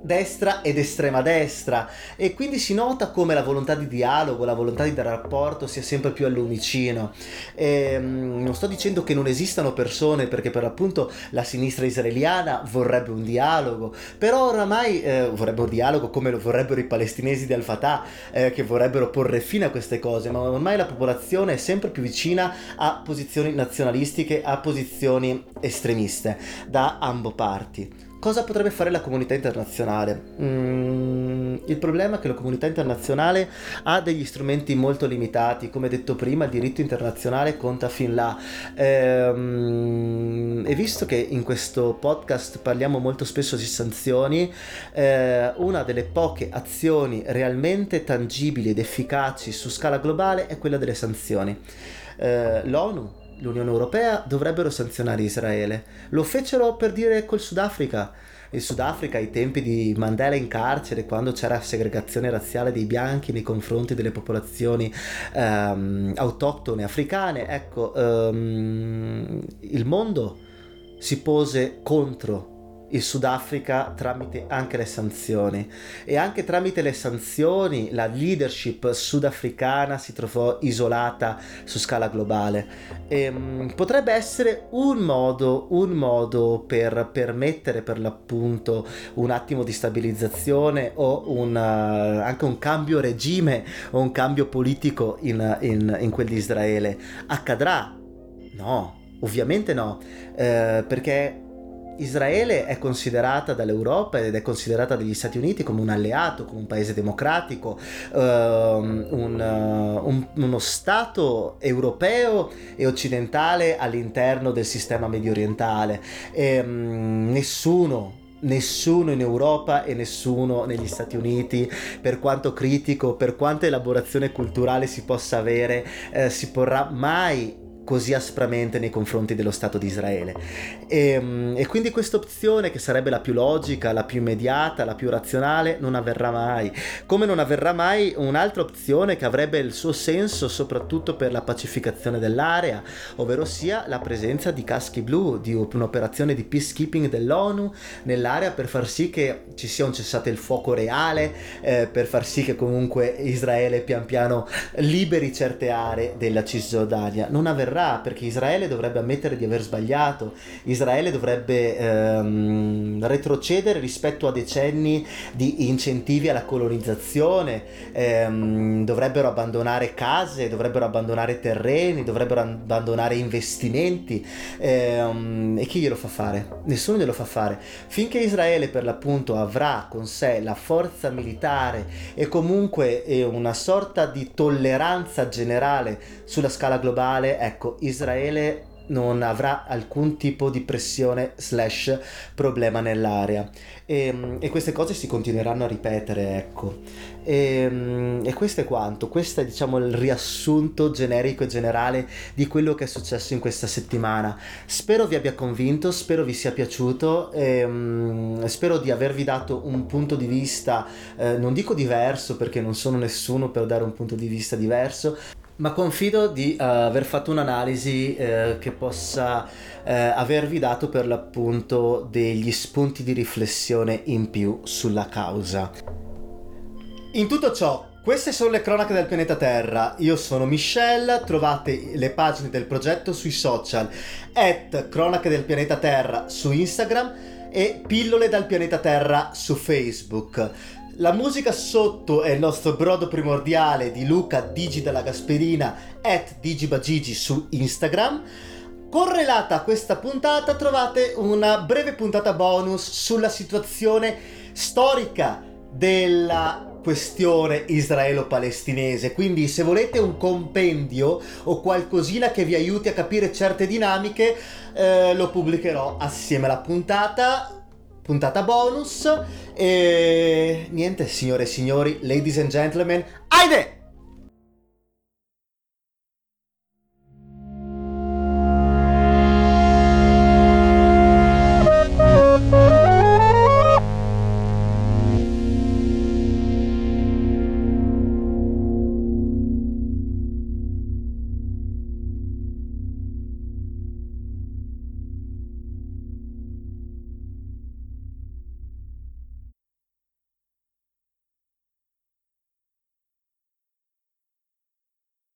destra ed estrema destra e quindi si nota come la volontà di dialogo, la volontà di dare rapporto sia sempre più all'umicino. E, ehm, non sto dicendo che non esistano persone perché per l'appunto la sinistra israeliana vorrebbe un dialogo, però oramai eh, vorrebbe un dialogo come lo vorrebbero i palestinesi di Al-Fatah eh, che vorrebbero porre fine a queste cose, ma ormai la popolazione è sempre più vicina a posizioni nazionalistiche, a posizioni estremiste da ambo parti. Cosa potrebbe fare la comunità internazionale? Mm, il problema è che la comunità internazionale ha degli strumenti molto limitati, come detto prima il diritto internazionale conta fin là. Ehm, e visto che in questo podcast parliamo molto spesso di sanzioni, eh, una delle poche azioni realmente tangibili ed efficaci su scala globale è quella delle sanzioni. Eh, L'ONU l'Unione Europea dovrebbero sanzionare Israele. Lo fecero per dire col Sudafrica. Il Sudafrica ai tempi di Mandela in carcere, quando c'era segregazione razziale dei bianchi nei confronti delle popolazioni um, autoctone africane, ecco, um, il mondo si pose contro il Sudafrica tramite anche le sanzioni. E anche tramite le sanzioni la leadership sudafricana si trovò isolata su scala globale. E, um, potrebbe essere un modo, un modo per permettere per l'appunto un attimo di stabilizzazione o un, uh, anche un cambio regime o un cambio politico in, in, in quel di Israele. Accadrà? No, ovviamente no, eh, perché Israele è considerata dall'Europa ed è considerata dagli Stati Uniti come un alleato, come un paese democratico, uh, un, uh, un, uno Stato europeo e occidentale all'interno del sistema medio orientale. E, um, nessuno nessuno in Europa e nessuno negli Stati Uniti, per quanto critico, per quanta elaborazione culturale si possa avere, eh, si porrà mai così aspramente nei confronti dello Stato di Israele. E, ehm, e quindi questa opzione, che sarebbe la più logica, la più immediata, la più razionale, non avverrà mai. Come non avverrà mai un'altra opzione che avrebbe il suo senso soprattutto per la pacificazione dell'area, ovvero sia la presenza di caschi blu, di un'operazione di peacekeeping dell'ONU nell'area per far sì che ci sia un cessate il fuoco reale, eh, per far sì che comunque Israele pian piano liberi certe aree della Cisgiordania. Non avverrà avverrà perché Israele dovrebbe ammettere di aver sbagliato, Israele dovrebbe ehm, retrocedere rispetto a decenni di incentivi alla colonizzazione, ehm, dovrebbero abbandonare case, dovrebbero abbandonare terreni, dovrebbero abbandonare investimenti ehm, e chi glielo fa fare? Nessuno glielo fa fare. Finché Israele per l'appunto avrà con sé la forza militare e comunque una sorta di tolleranza generale sulla scala globale, ecco, ecco, Israele non avrà alcun tipo di pressione slash problema nell'area. E, e, queste cose si continueranno a ripetere ecco. E, e, questo è quanto. Questo è diciamo il riassunto generico e generale di quello che è successo in questa settimana. Spero vi abbia convinto spero vi sia piaciuto e, um, spero di avervi dato un punto di vista eh, non dico diverso perché non sono nessuno per dare un punto di vista diverso ma confido di uh, aver fatto un'analisi uh, che possa uh, avervi dato per l'appunto degli spunti di riflessione in più sulla causa. In tutto ciò, queste sono le cronache del pianeta Terra. Io sono Michelle, trovate le pagine del progetto sui social, at cronache del pianeta Terra su Instagram e pillole dal pianeta Terra su Facebook. La musica sotto è il nostro brodo primordiale di Luca Digi della Gasperina at digibagigi su Instagram. Correlata a questa puntata trovate una breve puntata bonus sulla situazione storica della questione israelo-palestinese. Quindi se volete un compendio o qualcosina che vi aiuti a capire certe dinamiche, eh, lo pubblicherò assieme alla puntata puntata bonus. E niente, signore e signori, ladies and gentlemen, Aide!